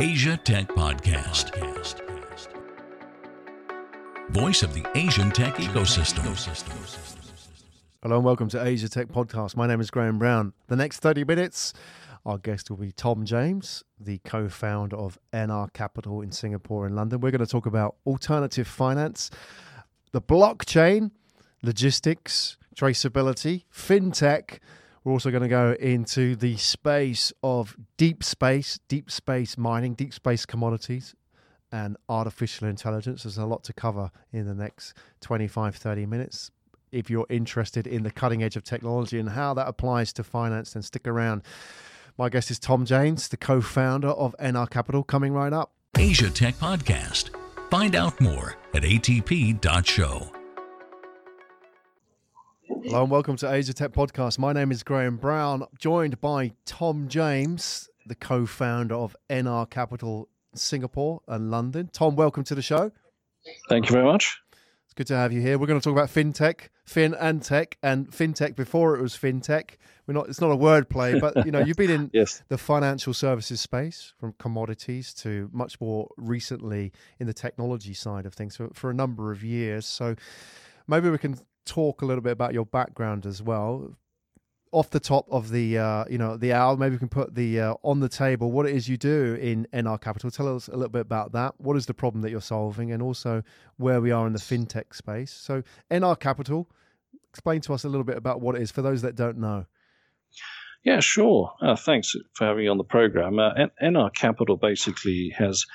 Asia Tech Podcast. Voice of the Asian tech ecosystem. Hello and welcome to Asia Tech Podcast. My name is Graham Brown. The next 30 minutes, our guest will be Tom James, the co founder of NR Capital in Singapore and London. We're going to talk about alternative finance, the blockchain, logistics, traceability, fintech. We're also going to go into the space of deep space, deep space mining, deep space commodities, and artificial intelligence. There's a lot to cover in the next 25, 30 minutes. If you're interested in the cutting edge of technology and how that applies to finance, then stick around. My guest is Tom James, the co founder of NR Capital, coming right up. Asia Tech Podcast. Find out more at atp.show. Hello and welcome to Asia Tech Podcast. My name is Graham Brown, joined by Tom James, the co founder of NR Capital Singapore and London. Tom, welcome to the show. Thank you very much. It's good to have you here. We're going to talk about fintech, fin and tech, and fintech before it was fintech. We're not. It's not a word play, but you know, you've been in yes. the financial services space, from commodities to much more recently in the technology side of things for, for a number of years. So maybe we can talk a little bit about your background as well. Off the top of the uh, you know the hour maybe we can put the uh, on the table what it is you do in nr capital. Tell us a little bit about that. What is the problem that you're solving and also where we are in the fintech space. So nr capital explain to us a little bit about what it is for those that don't know. Yeah, sure. Uh, thanks for having me on the program. Uh, NR Capital basically has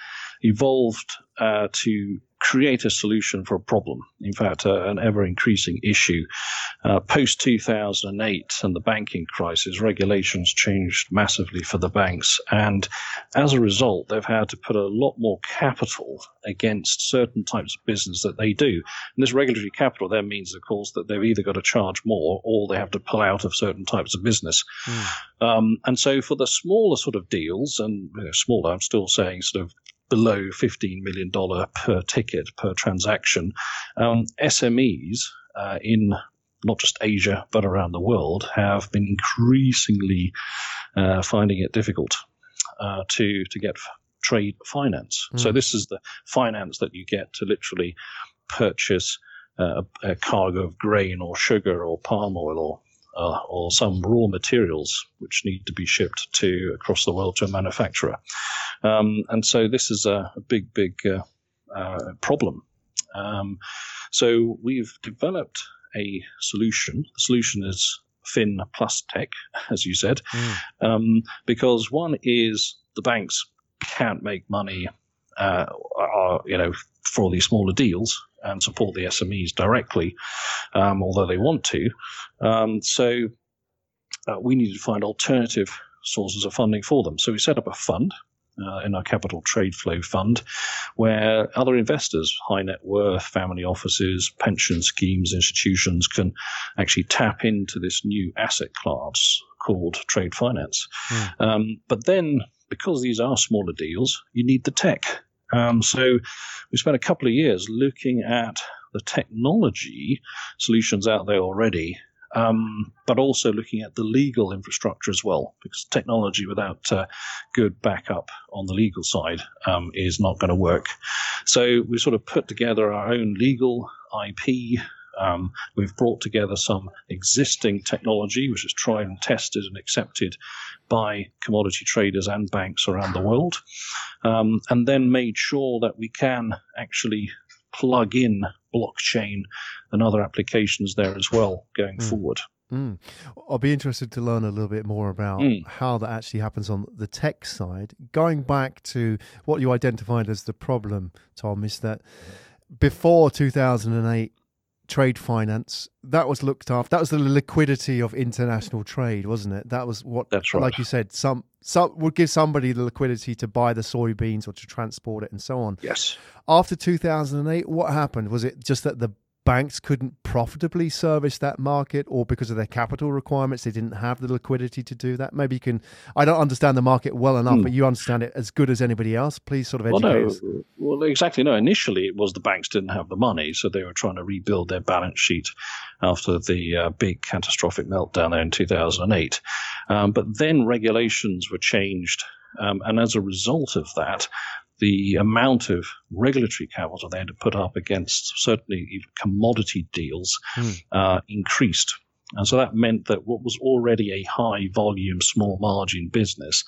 evolved uh, to create a solution for a problem. In fact, uh, an ever increasing issue. Uh, Post 2008 and the banking crisis, regulations changed massively for the banks. And as a result, they've had to put a lot more capital against certain types of business that they do. And this regulatory capital then means, of course, that they've either got to charge more or they have to pull out of certain types of business. Mm. Um, and so for the smaller sort of deals, and you know, smaller, I'm still saying sort of below $15 million per ticket per transaction. Um, SMEs uh, in not just Asia but around the world have been increasingly uh, finding it difficult uh, to to get trade finance. Mm. So this is the finance that you get to literally purchase uh, a, a cargo of grain or sugar or palm oil or uh, or some raw materials which need to be shipped to across the world to a manufacturer. Um, and so this is a, a big, big uh, uh, problem. Um, so we've developed a solution. The solution is Fin plus Tech, as you said, mm. um, because one is the banks can't make money, uh, are, you know, for these smaller deals and support the SMEs directly, um, although they want to. Um, so uh, we needed to find alternative sources of funding for them. So we set up a fund. Uh, NR Capital trade flow fund, where other investors, high net worth, family offices, pension schemes, institutions can actually tap into this new asset class called trade finance. Mm. Um, but then, because these are smaller deals, you need the tech. Um, so we spent a couple of years looking at the technology solutions out there already, um, but also looking at the legal infrastructure as well, because technology without uh, good backup on the legal side um, is not going to work. So we sort of put together our own legal IP um, we've brought together some existing technology, which is tried and tested and accepted by commodity traders and banks around the world, um, and then made sure that we can actually plug in blockchain and other applications there as well going mm. forward. Mm. I'll be interested to learn a little bit more about mm. how that actually happens on the tech side. Going back to what you identified as the problem, Tom, is that before 2008, trade finance that was looked after. That was the liquidity of international trade wasn't it? That was what that's right. like you said some some would give somebody the liquidity to buy the soybeans or to transport it and so on. Yes. After 2008 what happened? Was it just that the banks couldn't profitably service that market or because of their capital requirements they didn't have the liquidity to do that? Maybe you can i don't understand the market well enough mm. but you understand it as good as anybody else. Please sort of educate well, no, us. well exactly. No initially it was the banks didn't have the money so they were trying to rebuild their balance sheet after the uh, big catastrophic meltdown there in 2008 um, but then regulations were changed Um, and as a result of that, the amount of regulatory capital they had to put up against certainly commodity deals mm. uh, increased. And so that meant that what was already a high volume, small margin business,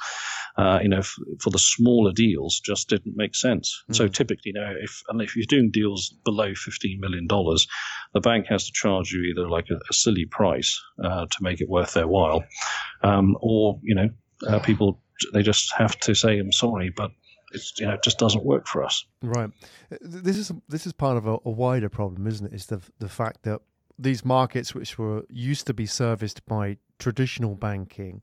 uh, you know, f- for the smaller deals just didn't make sense. Mm. So typically, you know, if, and if you're doing deals below $15 million, the bank has to charge you either like a, a silly price uh, to make it worth their while, um, or, you know, uh, people, they just have to say, I'm sorry, but it's you know it just doesn't work for us. Right. This is this is part of a, a wider problem, isn't it? Is the the fact that these markets, which were used to be serviced by traditional banking,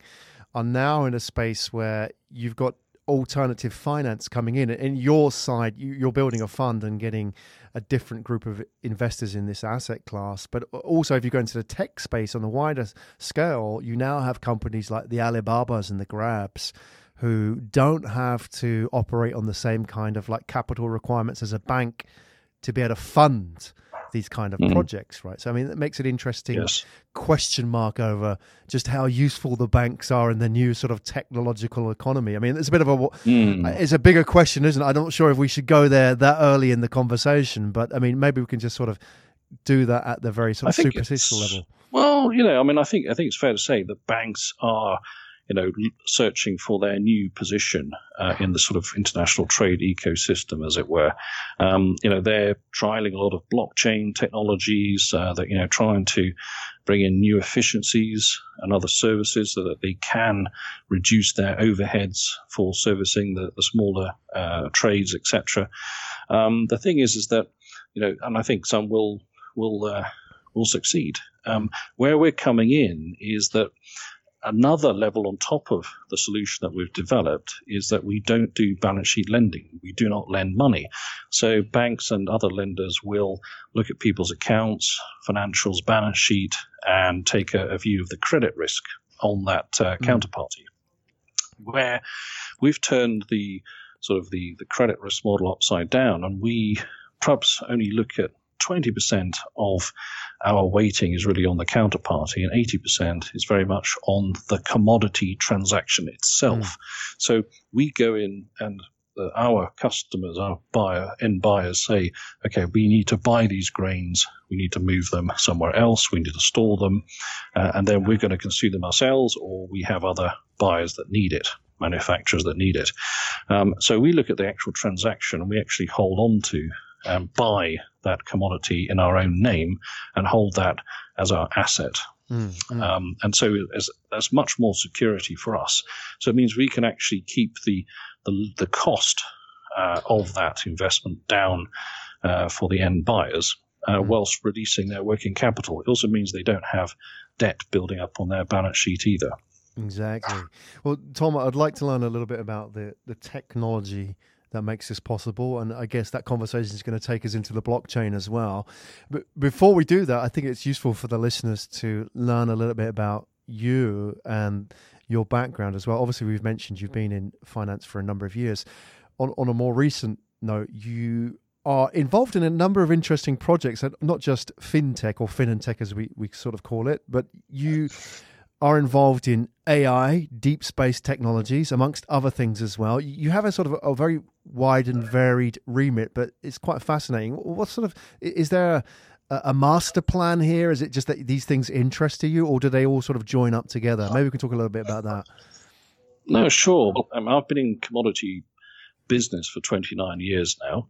are now in a space where you've got alternative finance coming in. And your side, you're building a fund and getting a different group of investors in this asset class. But also, if you go into the tech space on a wider scale, you now have companies like the Alibabas and the Grabs who don't have to operate on the same kind of like capital requirements as a bank to be able to fund these kind of mm. projects, right? So, I mean, it makes an interesting yes. question mark over just how useful the banks are in the new sort of technological economy. I mean, it's a bit of a, mm. it's a bigger question, isn't it? I'm not sure if we should go there that early in the conversation, but I mean, maybe we can just sort of do that at the very sort of superficial level. Well, you know, I mean, I think I think it's fair to say that banks are you know, searching for their new position uh, in the sort of international trade ecosystem, as it were. Um, you know, they're trialing a lot of blockchain technologies. Uh, that you know, trying to bring in new efficiencies and other services so that they can reduce their overheads for servicing the, the smaller uh, trades, etc. Um, the thing is, is that you know, and I think some will will uh, will succeed. Um, where we're coming in is that another level on top of the solution that we've developed is that we don't do balance sheet lending. We do not lend money. So banks and other lenders will look at people's accounts, financials, balance sheet, and take a, a view of the credit risk on that uh, mm. counterparty. Where we've turned the sort of the, the credit risk model upside down, and we perhaps only look at 20% of our weighting is really on the counterparty, and 80% is very much on the commodity transaction itself. Mm. So we go in and uh, our customers, our buyer, end buyers say, okay, we need to buy these grains, we need to move them somewhere else, we need to store them, uh, and then we're going to consume them ourselves, or we have other buyers that need it, manufacturers that need it. Um, so we look at the actual transaction and we actually hold on to um, buy that commodity in our own name and hold that as our asset. Mm, Um, and so there's, much more security for us. So it means we can actually keep the the, the cost uh, of that investment down uh, for the end buyers, uh, mm. whilst reducing their working capital. It also means they don't have debt building up on their balance sheet either. Exactly. Well, Tom, I'd like to learn a little bit about the the technology that makes this possible. And I guess that conversation is going to take us into the blockchain as well. But before we do that, I think it's useful for the listeners to learn a little bit about you and your background as well. Obviously, we've mentioned you've been in finance for a number of years. On, on a more recent note, you are involved in a number of interesting projects, and not just fintech or fin and tech as we, we sort of call it, but you are involved in AI, deep space technologies, amongst other things as well. You have a sort of a very wide and varied remit, but it's quite fascinating. What sort of is there a, a master plan here? Is it just that these things interest you, or do they all sort of join up together? Maybe we can talk a little bit about that. No, sure. Um, I've been in commodity business for 29 years now.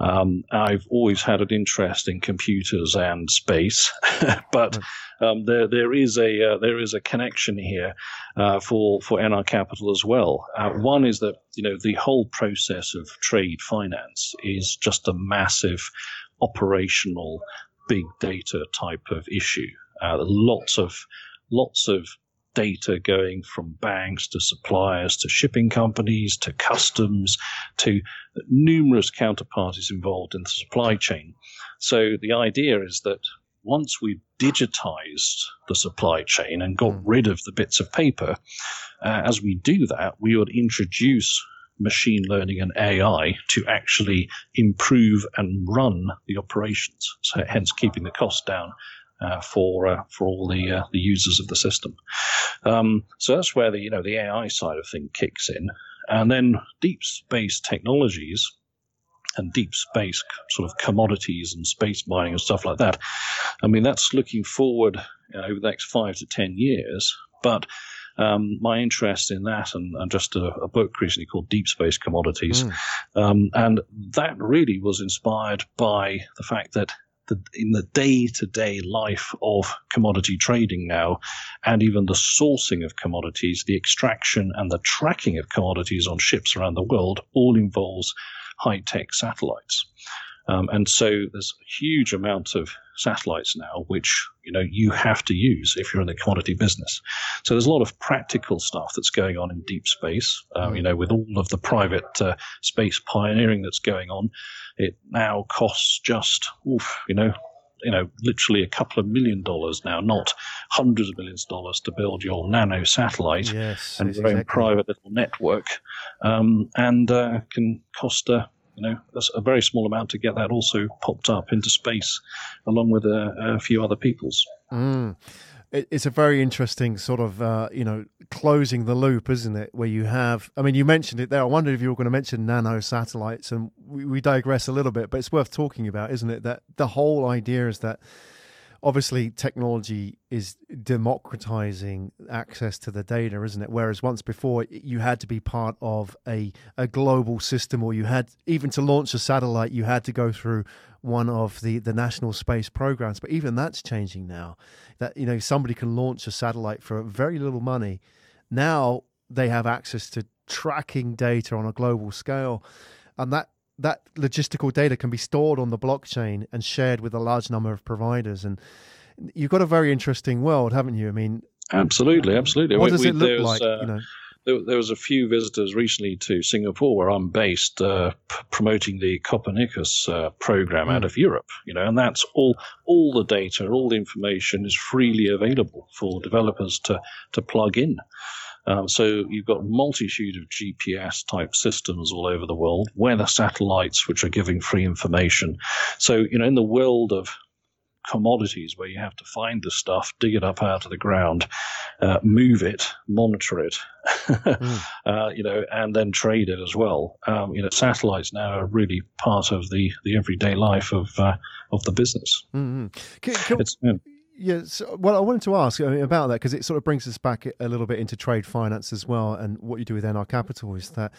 Um, I've always had an interest in computers and space, but um, there there is a uh, there is a connection here uh, for for NR Capital as well. Uh, one is that you know the whole process of trade finance is just a massive operational big data type of issue. Uh, lots of lots of data going from banks to suppliers to shipping companies to customs to numerous counterparties involved in the supply chain. So the idea is that once we've digitized the supply chain and got hmm. rid of the bits of paper, uh, as we do that, we would introduce machine learning and AI to actually improve and run the operations. So hence keeping the cost down uh, for uh, for all the uh, the users of the system. Um, so that's where the you know the AI side of thing kicks in. And then deep space technologies and deep space sort of commodities and space mining and stuff like that. I mean, that's looking forward you know, over the next five to ten years. But um, my interest in that and, and just a, a, book recently called Deep Space Commodities. Mm. Um, and that really was inspired by the fact that the, in the day to day life of commodity trading now, and even the sourcing of commodities, the extraction and the tracking of commodities on ships around the world all involves high tech satellites. Um, and so there's a huge amount of satellites now, which you know you have to use if you're in the commodity business. So there's a lot of practical stuff that's going on in deep space. Um, you know, with all of the private uh, space pioneering that's going on, it now costs just, oof, you know, you know, literally a couple of million dollars now, not hundreds of millions of dollars to build your nano satellite yes, and your own private little network, um, and uh, can cost a you know a very small amount to get that also popped up into space, along with a, a few other peoples. Mm it's a very interesting sort of uh, you know closing the loop, isn't it? Where you have, I mean, you mentioned it there. I wondered if you were going to mention nano satellites, and we, we digress a little bit, but it's worth talking about, isn't it? That the whole idea is that obviously technology is democratizing access to the data isn't it whereas once before you had to be part of a, a global system or you had even to launch a satellite you had to go through one of the, the national space programs. But even that's changing now. That you know somebody can launch a satellite for very little money. Now they have access to tracking data on a global scale, and that that logistical data can be stored on the blockchain and shared with a large number of providers. And you've got a very interesting world, haven't you? I mean, absolutely, absolutely. What we, does it look like? Uh, you know? there, there, was a few visitors recently to Singapore, where I'm based, uh, p- promoting the Copernicus uh, program mm. out of Europe. You know, and that's all. All the data, all the information is freely available for developers to to plug in. Um, so you've got multitude of GPS type systems all over the world, weather satellites which are giving free information. So you know, in the world of commodities where you have to find the stuff, dig it up out of the ground, uh, move it, monitor it, mm. uh, you know, and then trade it as well. Um, you know, satellites now are really part of the, the everyday life of uh, of the business. Mm-hmm. Can, can. Yes. Well, I wanted to ask about that because it sort of brings us back a little bit into trade finance as well, and what you do with NR Capital is that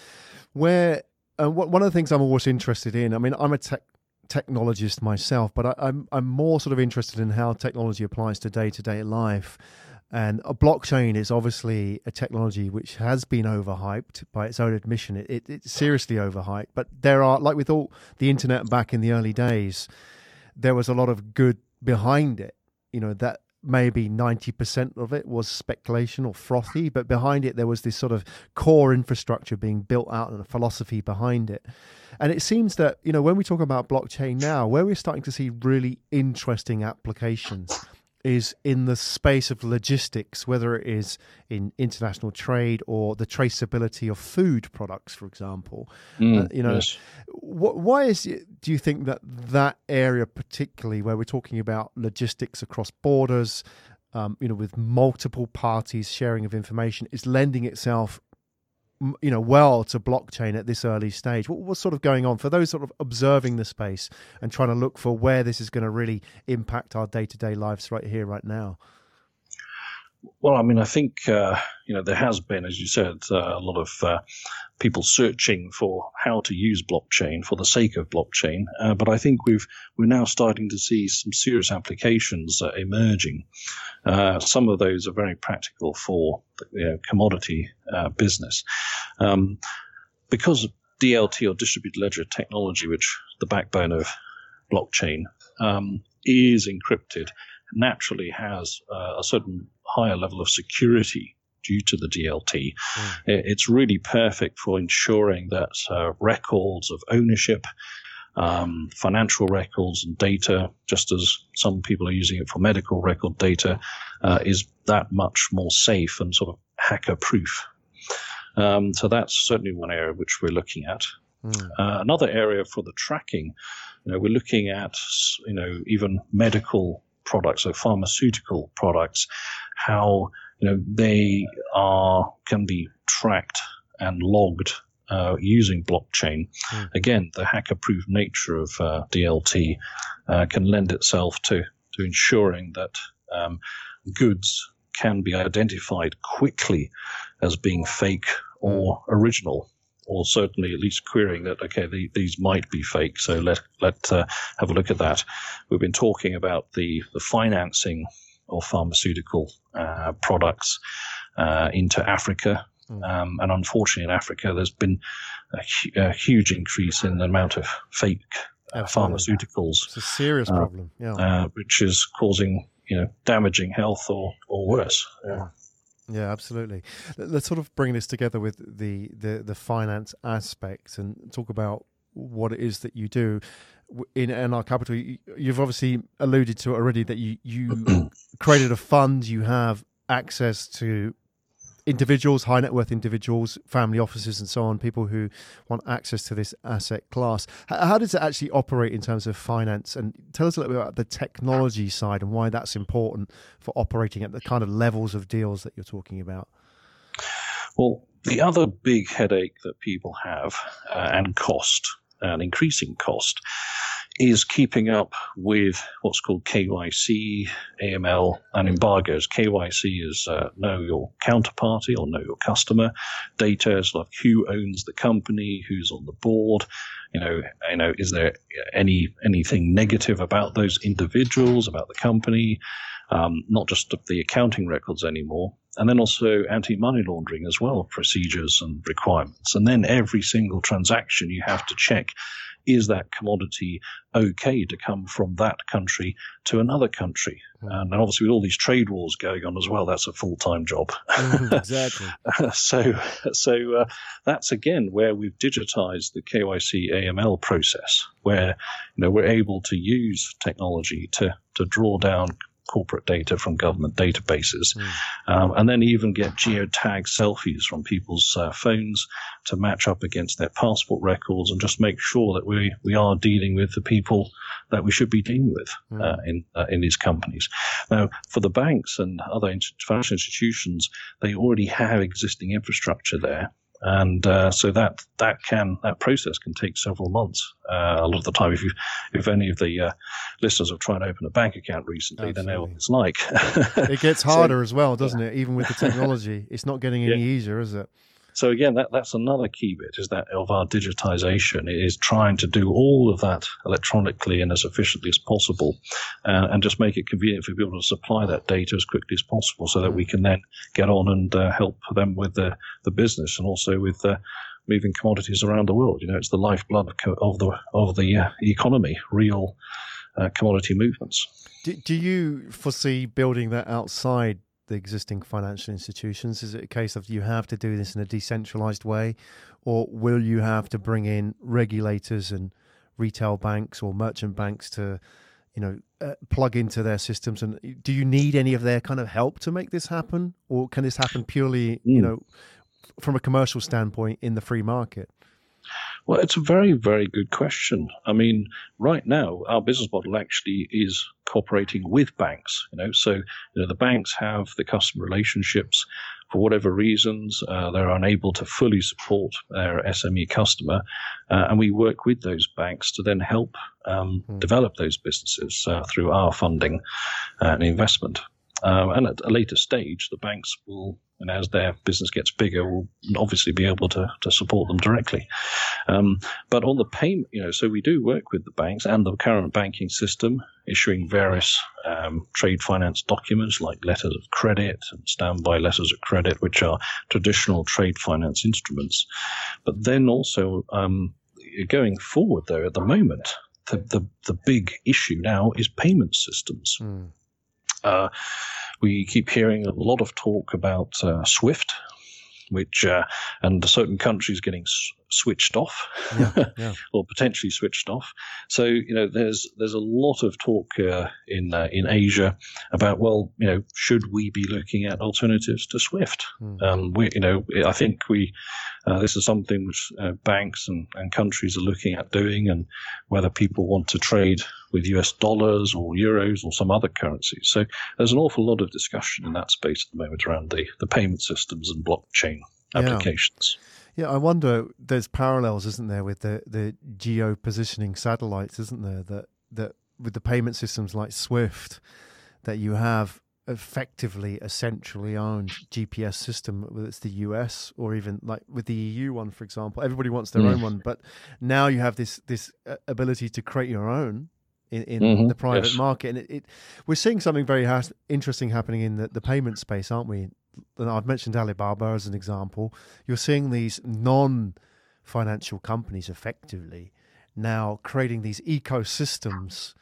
where. Uh, one of the things I'm always interested in. I mean, I'm a tech technologist myself, but I, I'm, I'm more sort of interested in how technology applies to day to day life. And a blockchain is obviously a technology which has been overhyped by its own admission. It, it, it's seriously overhyped. But there are, like with all the internet back in the early days, there was a lot of good behind it. You know that maybe 90% of it was speculation or frothy, but behind it, there was this sort of core infrastructure being built out and a philosophy behind it. And it seems that, you know, when we talk about blockchain now, where we're starting to see really interesting applications is in the space of logistics, whether it is in international trade or the traceability of food products, for example. Mm, uh, you know, yes. wh- why is it, do you think that that area, particularly where we're talking about logistics across borders, um, you know, with multiple parties sharing of information, is lending itself you know well to blockchain at this early stage. What, what's sort of going on for those sort of observing the space and trying to look for where this is going to really impact our day-to-day lives right here right now well, I mean, I think uh, you know there has been, as you said, uh, a lot of uh, people searching for how to use blockchain for the sake of blockchain. Uh, but I think we've we're now starting to see some serious applications uh, emerging. Uh, some of those are very practical for you know, commodity business, um, because DLT or distributed ledger technology, which the backbone of blockchain, um, is encrypted naturally has a certain higher level of security due to the DLT. Mm. It's really perfect for ensuring that uh, records of ownership, um, financial records, and data, just as some people are using it for medical record data, uh, is that much more safe and sort of hacker proof. Um, so that's certainly one area which we're looking at. Mm. Uh, another area for the tracking, you know, we're looking at, you know, even medical products, so pharmaceutical products, how you know they are can be tracked and logged uh, using blockchain. Mm. Again, the hacker-proof nature of uh, DLT uh, can lend itself to to ensuring that um, goods can be identified quickly as being fake or original, or certainly at least querying that okay the, these might be fake. So let let uh, have a look at that. We've been talking about the the financing of pharmaceutical uh, products uh, into Africa. Hmm. Um, and unfortunately, in Africa, there's been a, a, huge increase in the amount of fake uh, pharmaceuticals. It's a serious uh, problem, yeah. Uh, which is causing you know damaging health or or worse. Yeah. Yeah, absolutely. Let's sort of bring this together with the, the, the finance aspect and talk about what it is that you do in NR Capital. You've obviously alluded to it already that you you created a fund. You have access to individuals, high net worth individuals, family offices, and so on, people who want access to this asset class. How does it actually operate in terms of finance? And tell us a little bit about the technology side and why that's important for operating at the kind of levels of deals that you're talking about. Well, the other big headache that people have uh, and cost, an increasing cost, is keeping up with what's called KYC, AML, and embargoes. KYC is uh, know your counterparty or know your customer. Data is like who owns the company, who's on the board. You know, you know, is there any anything negative about those individuals, about the company? Um, not just the accounting records anymore, and then also anti-money laundering as well, procedures and requirements. And then every single transaction you have to check is that commodity okay to come from that country to another country? Mm. And obviously, with all these trade wars going on as well, that's a full time job. Mm, exactly. so, so uh, that's again where we've digitized the KYC AML process, where you know we're able to use technology to to draw down corporate data from government databases, mm. um, and then even get geotag selfies from people's uh, phones to match up against their passport records and just make sure that we, we are dealing with the people that we should be dealing with mm. uh, in uh, in these companies. Now, for the banks and other financial institutions, they already have existing infrastructure there and uh, so that that can that process can take several months. Uh, a lot of the time, if you if any of the uh, listeners have tried to open a bank account recently, Absolutely. they know what it's like. it gets harder so, as well, doesn't yeah. it? Even with the technology, it's not getting any yeah. easier, is it? So again, that, that's another key bit is that of our digitization it is trying to do all of that electronically and as efficiently as possible, uh, and just make it convenient for people to supply that data as quickly as possible, so that we can then get on and uh, help them with the the business and also with. Uh, moving commodities around the world, you know, it's the lifeblood of the of the uh, economy. Real uh, commodity movements. Do, do you foresee building that outside the existing financial institutions? Is it a case of you have to do this in a decentralized way, or will you have to bring in regulators and retail banks or merchant banks to, you know, uh, plug into their systems? And do you need any of their kind of help to make this happen, or can this happen purely, mm. you hmm. know, from a commercial standpoint in the free market? Well, it's a very, very good question. I mean, right now, our business model actually is cooperating with banks. You know, so you know the banks have the customer relationships. For whatever reasons, uh, they're unable to fully support their SME customer, uh, and we work with those banks to then help um, mm. develop those businesses uh, through our funding and investment. Um, and at a later stage, the banks will, and as their business gets bigger, will obviously be able to, to support them directly. Um, but on the payment, you know, so we do work with the banks and the current banking system, issuing various um, trade finance documents like letters of credit and standby letters of credit, which are traditional trade finance instruments. But then also um, going forward, though, at the moment, the, the, the big issue now is payment systems. Mm. Uh, we keep hearing a lot of talk about uh, SWIFT, which uh, and certain countries getting s- switched off yeah, yeah. or potentially switched off. So you know, there's there's a lot of talk uh, in uh, in Asia about well, you know, should we be looking at alternatives to SWIFT? Mm. Um, we, you know, I think we uh, this is something which uh, banks and, and countries are looking at doing, and whether people want to trade with US dollars or euros or some other currencies. So there's an awful lot of discussion in that space at the moment around the, the payment systems and blockchain applications. Yeah. Yeah, I wonder. There's parallels, isn't there, with the the geo positioning satellites, isn't there? That that with the payment systems like Swift, that you have effectively a centrally owned GPS system, whether it's the US or even like with the EU one, for example. Everybody wants their mm. own one, but now you have this this uh, ability to create your own in, in mm-hmm. the private yes. market, and it, it, we're seeing something very interesting happening in the, the payment space, aren't we? And I've mentioned Alibaba as an example. You're seeing these non financial companies effectively now creating these ecosystems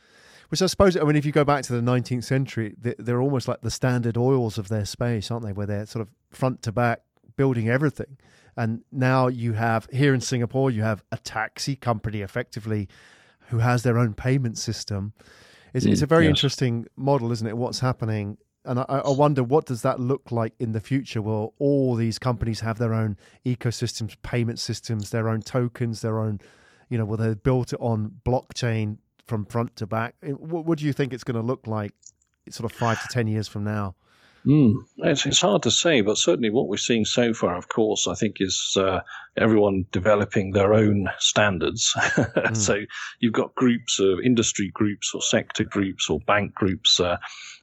which I suppose, I mean, if you go back to the 19th century, they're almost like the standard oils of their space, aren't they? Where they're sort of front to back building everything. And now you have, here in Singapore, you have a taxi company effectively who has their own payment system. It's, mm, it's a very yes. interesting model, isn't it? What's happening and I, I, wonder what does that look like in the future will all these companies have their own ecosystems payment systems their own tokens their own you know will they built it on blockchain from front to back. What, what do you think it's going to look like, sort of five to ten years from now? Mm, it's, it's hard to say, but certainly what we're seeing so far, of course, I think is uh, everyone developing their own standards. mm. So you've got groups of industry groups or sector groups or bank groups, uh,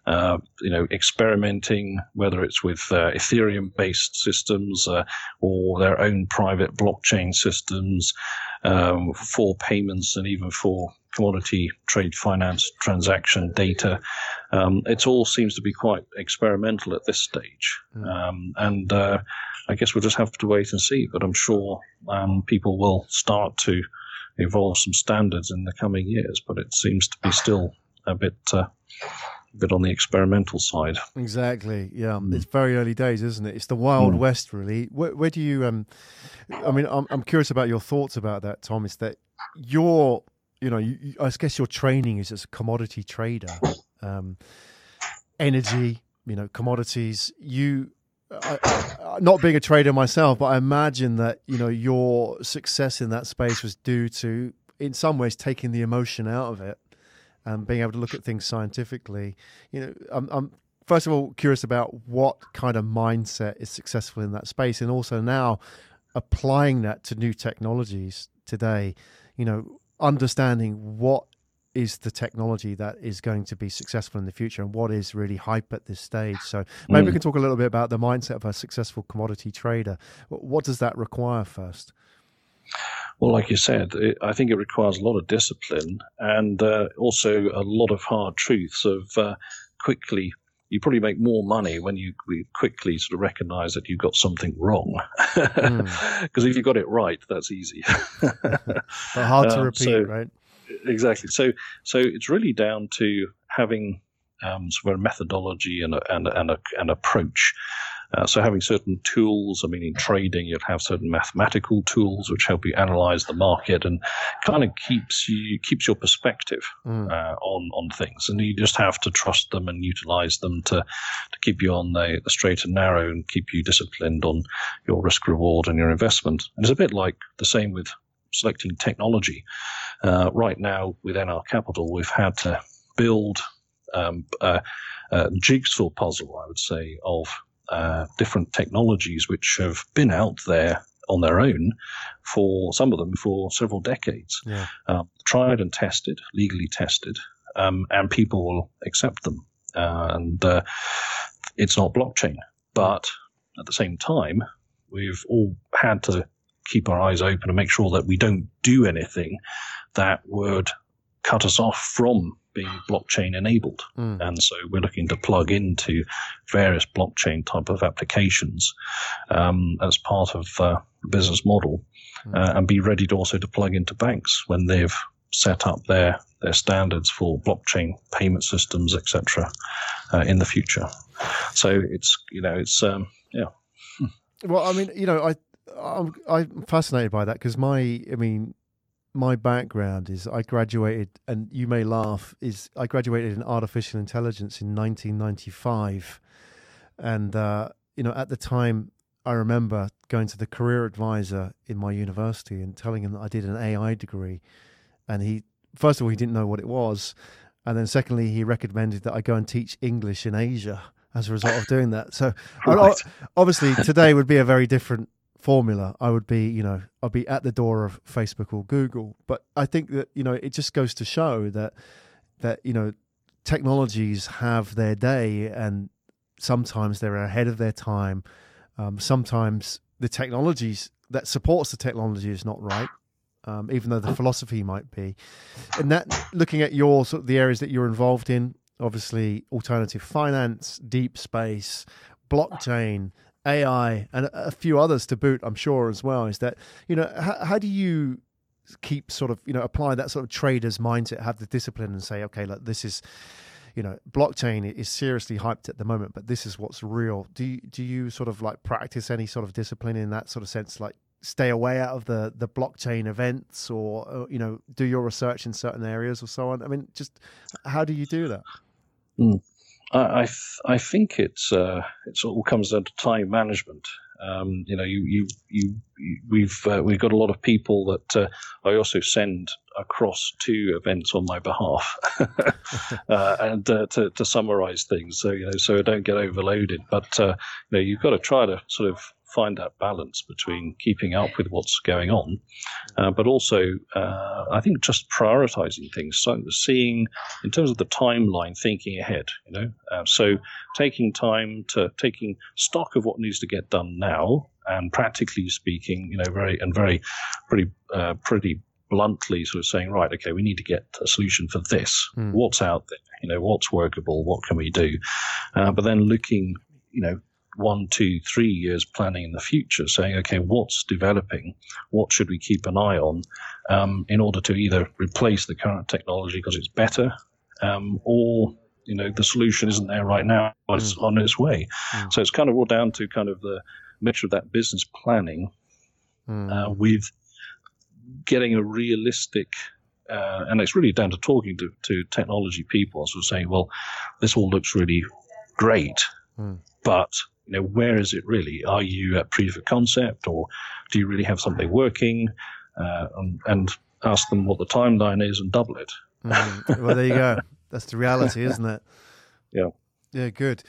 uh, you know, experimenting, whether it's with uh, Ethereum-based systems uh, or their own private blockchain systems um, for payments and even for commodity trade finance transaction data. Um, it all seems to be quite experimental at this stage. Mm. Um, and uh, I guess we'll just have to wait and see. But I'm sure um, people will start to evolve some standards in the coming years. But it seems to be still a bit. Uh, a bit on the experimental side. Exactly. Yeah, mm. it's very early days, isn't it? It's the wild mm. west, really. Where, where do you? Um, I mean, I'm, I'm curious about your thoughts about that, Tom. Is that your you know, you, I guess your training is as a commodity trader, um, energy, you know, commodities. You, I, I, not being a trader myself, but I imagine that you know your success in that space was due to, in some ways, taking the emotion out of it and being able to look at things scientifically. You know, I'm, I'm first of all curious about what kind of mindset is successful in that space, and also now applying that to new technologies today. You know, understanding what is the technology that is going to be successful in the future and what is really hype at this stage. So maybe mm. we can talk a little bit about the mindset of a successful commodity trader. What does that require first? Well, like you said, it, I think it requires a lot of discipline and uh, also a lot of hard truths of uh, quickly. You probably make more money when you quickly sort of recognize that you've got something wrong. Because mm. if you got it right, that's easy. but hard to um, repeat, so, right? Exactly. So, so it's really down to having um, sort of a methodology and a, and a, and, a, an approach uh, so having certain tools, I mean, in trading, you'd have certain mathematical tools which help you analyze the market and kind of keeps you keeps your perspective mm. uh, on on things, and you just have to trust them and utilize them to to keep you on the, the straight and narrow and keep you disciplined on your risk reward and your investment. And it's a bit like the same with selecting technology. Uh, right now, with NR Capital, we've had to build um, a, a jigsaw puzzle, I would say, of uh, different technologies which have been out there on their own for some of them for several decades, yeah. Um, tried and tested, legally tested, um, and people will accept them. Uh, and uh, it's not blockchain, but at the same time, we've all had to keep our eyes open and make sure that we don't do anything that would cut us off from being blockchain enabled. Mm. And so we're looking to plug into various blockchain type of applications um, as part of uh, the business model mm. uh, and be ready to also to plug into banks when they've set up their, their standards for blockchain payment systems, etc., uh, in the future. So it's, you know, it's, um, yeah. Well, I mean, you know, I, I'm, I'm fascinated by that because my, I mean, my background is I graduated, and you may laugh, is I graduated in artificial intelligence in 1995, and uh, you know at the time I remember going to the career advisor in my university and telling him that I did an AI degree, and he first of all he didn't know what it was, and then secondly he recommended that I go and teach English in Asia as a result of doing that. So right. obviously today would be a very different formula, I would be, you know, I'd be at the door of Facebook or Google. But I think that, you know, it just goes to show that that, you know, technologies have their day and sometimes they're ahead of their time. Um, sometimes the technologies that supports the technology is not right. Um, even though the philosophy might be, and that looking at your sort of the areas that you're involved in, obviously alternative finance, deep space, blockchain, AI, and a few others to boot, I'm sure as well. Is that you know how, how do you keep sort of you know apply that sort of trader's mindset, have the discipline, and say, okay, look, this is you know blockchain is seriously hyped at the moment, but this is what's real. Do you, do you sort of like practice any sort of discipline in that sort of sense, like stay away out of the the blockchain events or, or, you know do your research in certain areas or so on i mean just how do you do that mm. I, I, th- I think it's uh, it all comes down to time management. Um, you know, you, you, you, you we've uh, we've got a lot of people that uh, I also send across to events on my behalf, uh, and uh, to to summarise things. So you know, so I don't get overloaded. But uh, you know, you've got to try to sort of find that balance between keeping up with what's going on, uh, but also uh, I think just prioritizing things. So seeing in terms of the timeline, thinking ahead. You know, uh, so taking time to taking stock of what needs to get done now, and practically speaking, you know, very and very pretty uh, pretty bluntly sort of saying, right, okay, we need to get a solution for this. Mm. What's out there? You know, what's workable? What can we do? Uh, but then looking, you know, one, two, three years planning in the future, saying, okay, what's developing? What should we keep an eye on um, in order to either replace the current technology because it's better um, or you know the solution isn't there right now but it's mm. on its way mm. so it's kind of all down to kind of the mixture of that business planning mm. uh, with getting a realistic uh, and it's really down to talking to, to technology people so saying well this all looks really great mm. but you know, where is it really? Are you at proof of concept, or do you really have something working? Uh, and, and, ask them what the timeline is and double it. Mm. Well, there you go. That's the reality, isn't it? Yeah. Yeah, good.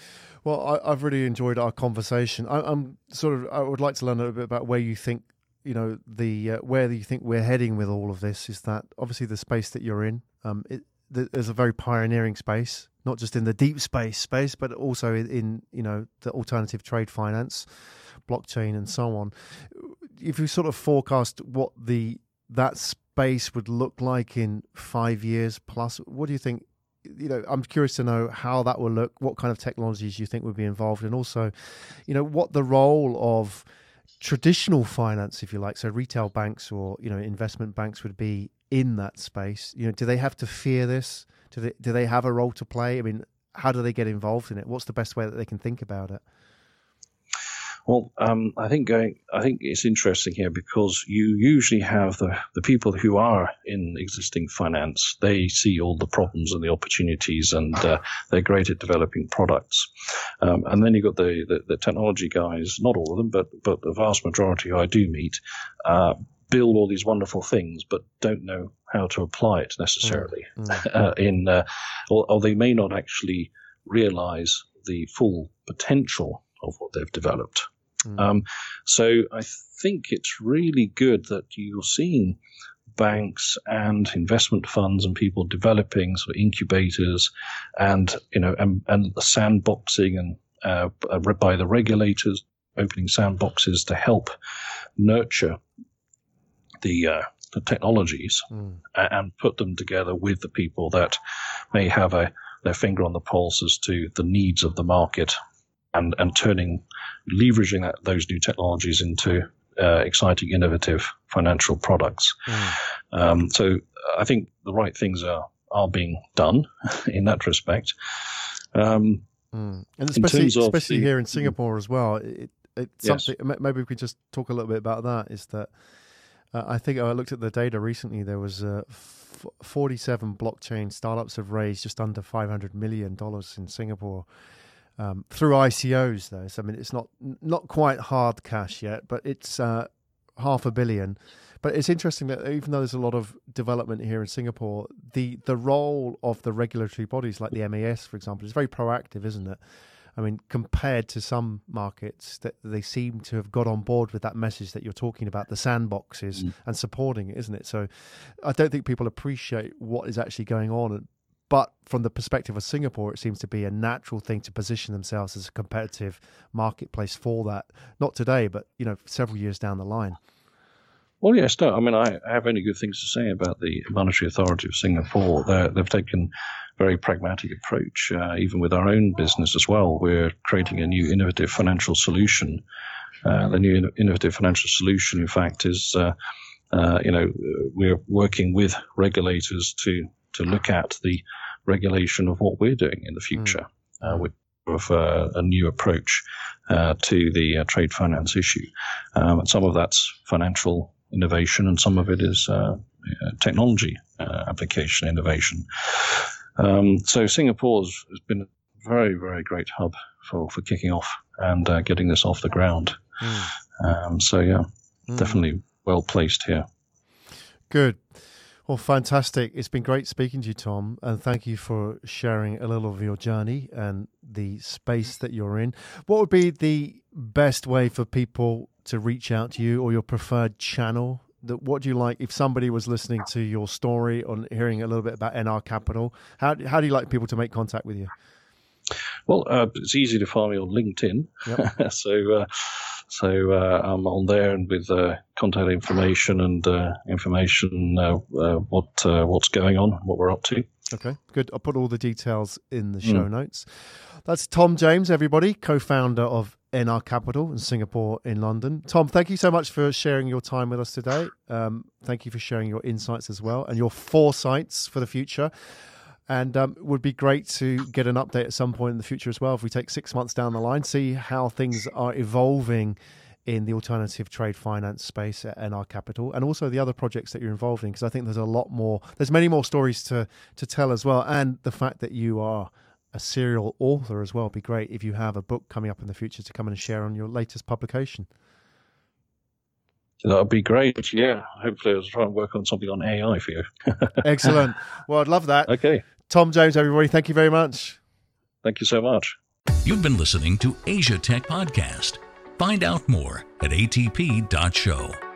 Well, I, have really enjoyed our conversation. I, am sort of. I would like to learn a little bit about where you think, you know, the uh, where you think we're heading with all of this. Is that obviously the space that you're in? Um, it, there's a very pioneering space not just in the deep space space, but also in, in you know the alternative trade finance, blockchain, and so on. If you sort of forecast what the that space would look like in five years plus, what do you think? You know, I'm curious to know how that will look. What kind of technologies you think would be involved, and also, you know, what the role of traditional finance, if you like, so retail banks or you know investment banks would be in that space. You know, do they have to fear this? Do they do they have a role to play? I mean, how do they get involved in it? What's the best way that they can think about it? Well, um, I think going, I think it's interesting here because you usually have the, the people who are in existing finance. They see all the problems and the opportunities, and uh, they're great at developing products. Um, and then you've got the, the, the, technology guys, not all of them, but but the vast majority who I do meet, uh, build all these wonderful things, but don't know how to apply it necessarily. Mm. mm. Uh, in uh, or, or, they may not actually realize the full potential of what they've developed. Mm. Um, so I think it's really good that you're seeing banks and investment funds and people developing sort of incubators and you know and, and sandboxing and uh, by the regulators opening sandboxes to help nurture the uh, the technologies mm. and put them together with the people that may have a their finger on the pulse as to the needs of the market and and turning leveraging that, those new technologies into uh, exciting innovative financial products mm. um, so I think the right things are are being done in that respect um, mm. and especially especially the, here in Singapore as well it, it's yes. something maybe we could just talk a little bit about that is that uh, I think I looked at the data recently. There was uh, f- 47 blockchain startups have raised just under 500 million dollars in Singapore um, through ICOs. Though, so I mean, it's not not quite hard cash yet, but it's uh, half a billion. But it's interesting that even though there's a lot of development here in Singapore, the the role of the regulatory bodies like the MAS, for example, is very proactive, isn't it? I mean, compared to some markets, that they seem to have got on board with that message that you're talking about, the sandboxes mm. and supporting it, isn't it? So, I don't think people appreciate what is actually going on. But from the perspective of Singapore, it seems to be a natural thing to position themselves as a competitive marketplace for that. Not today, but you know, several years down the line. Well, yes, no. I mean, I have only good things to say about the Monetary Authority of Singapore. they have taken a very pragmatic approach, uh, even with our own business as well. We're creating a new innovative financial solution. Uh, the new innovative financial solution, in fact, is uh, uh you know we're working with regulators to to look at the regulation of what we're doing in the future. Mm. with of uh, a new approach uh, to the uh, trade finance issue. Um, some of that's financial innovation, and some of it is uh, technology uh, application innovation. Um, so Singapore has been a very, very great hub for, for kicking off and uh, getting this off the ground. Mm. Um, so yeah, mm. definitely well placed here. Good. Well, fantastic. It's been great speaking to you, Tom, and thank you for sharing a little of your journey and the space that you're in. What would be the best way for people to reach out to you or your preferred channel? That what do you like if somebody was listening to your story or hearing a little bit about NR Capital? How how do you like people to make contact with you? Well, uh, it's easy to find me on LinkedIn. Yep. so. Uh, so uh, I'm on there and with uh, contact information and uh, information uh, uh, what uh, what's going on, what we're up to. Okay, good. I'll put all the details in the show mm. notes. That's Tom James, everybody, co-founder of NR Capital in Singapore in London. Tom, thank you so much for sharing your time with us today. Um, thank you for sharing your insights as well and your foresights for the future. And um, would be great to get an update at some point in the future as well. If we take six months down the line, see how things are evolving in the alternative trade finance space and NR Capital, and also the other projects that you're involved in. Because I think there's a lot more. There's many more stories to to tell as well, and the fact that you are a serial author as well. It'd be great if you have a book coming up in the future to come and share on your latest publication. That would be great. Yeah. Hopefully, I'll try and work on something on AI for you. Excellent. Well, I'd love that. Okay. Tom James, everybody, thank you very much. Thank you so much. You've been listening to Asia Tech Podcast. Find out more at atp.show.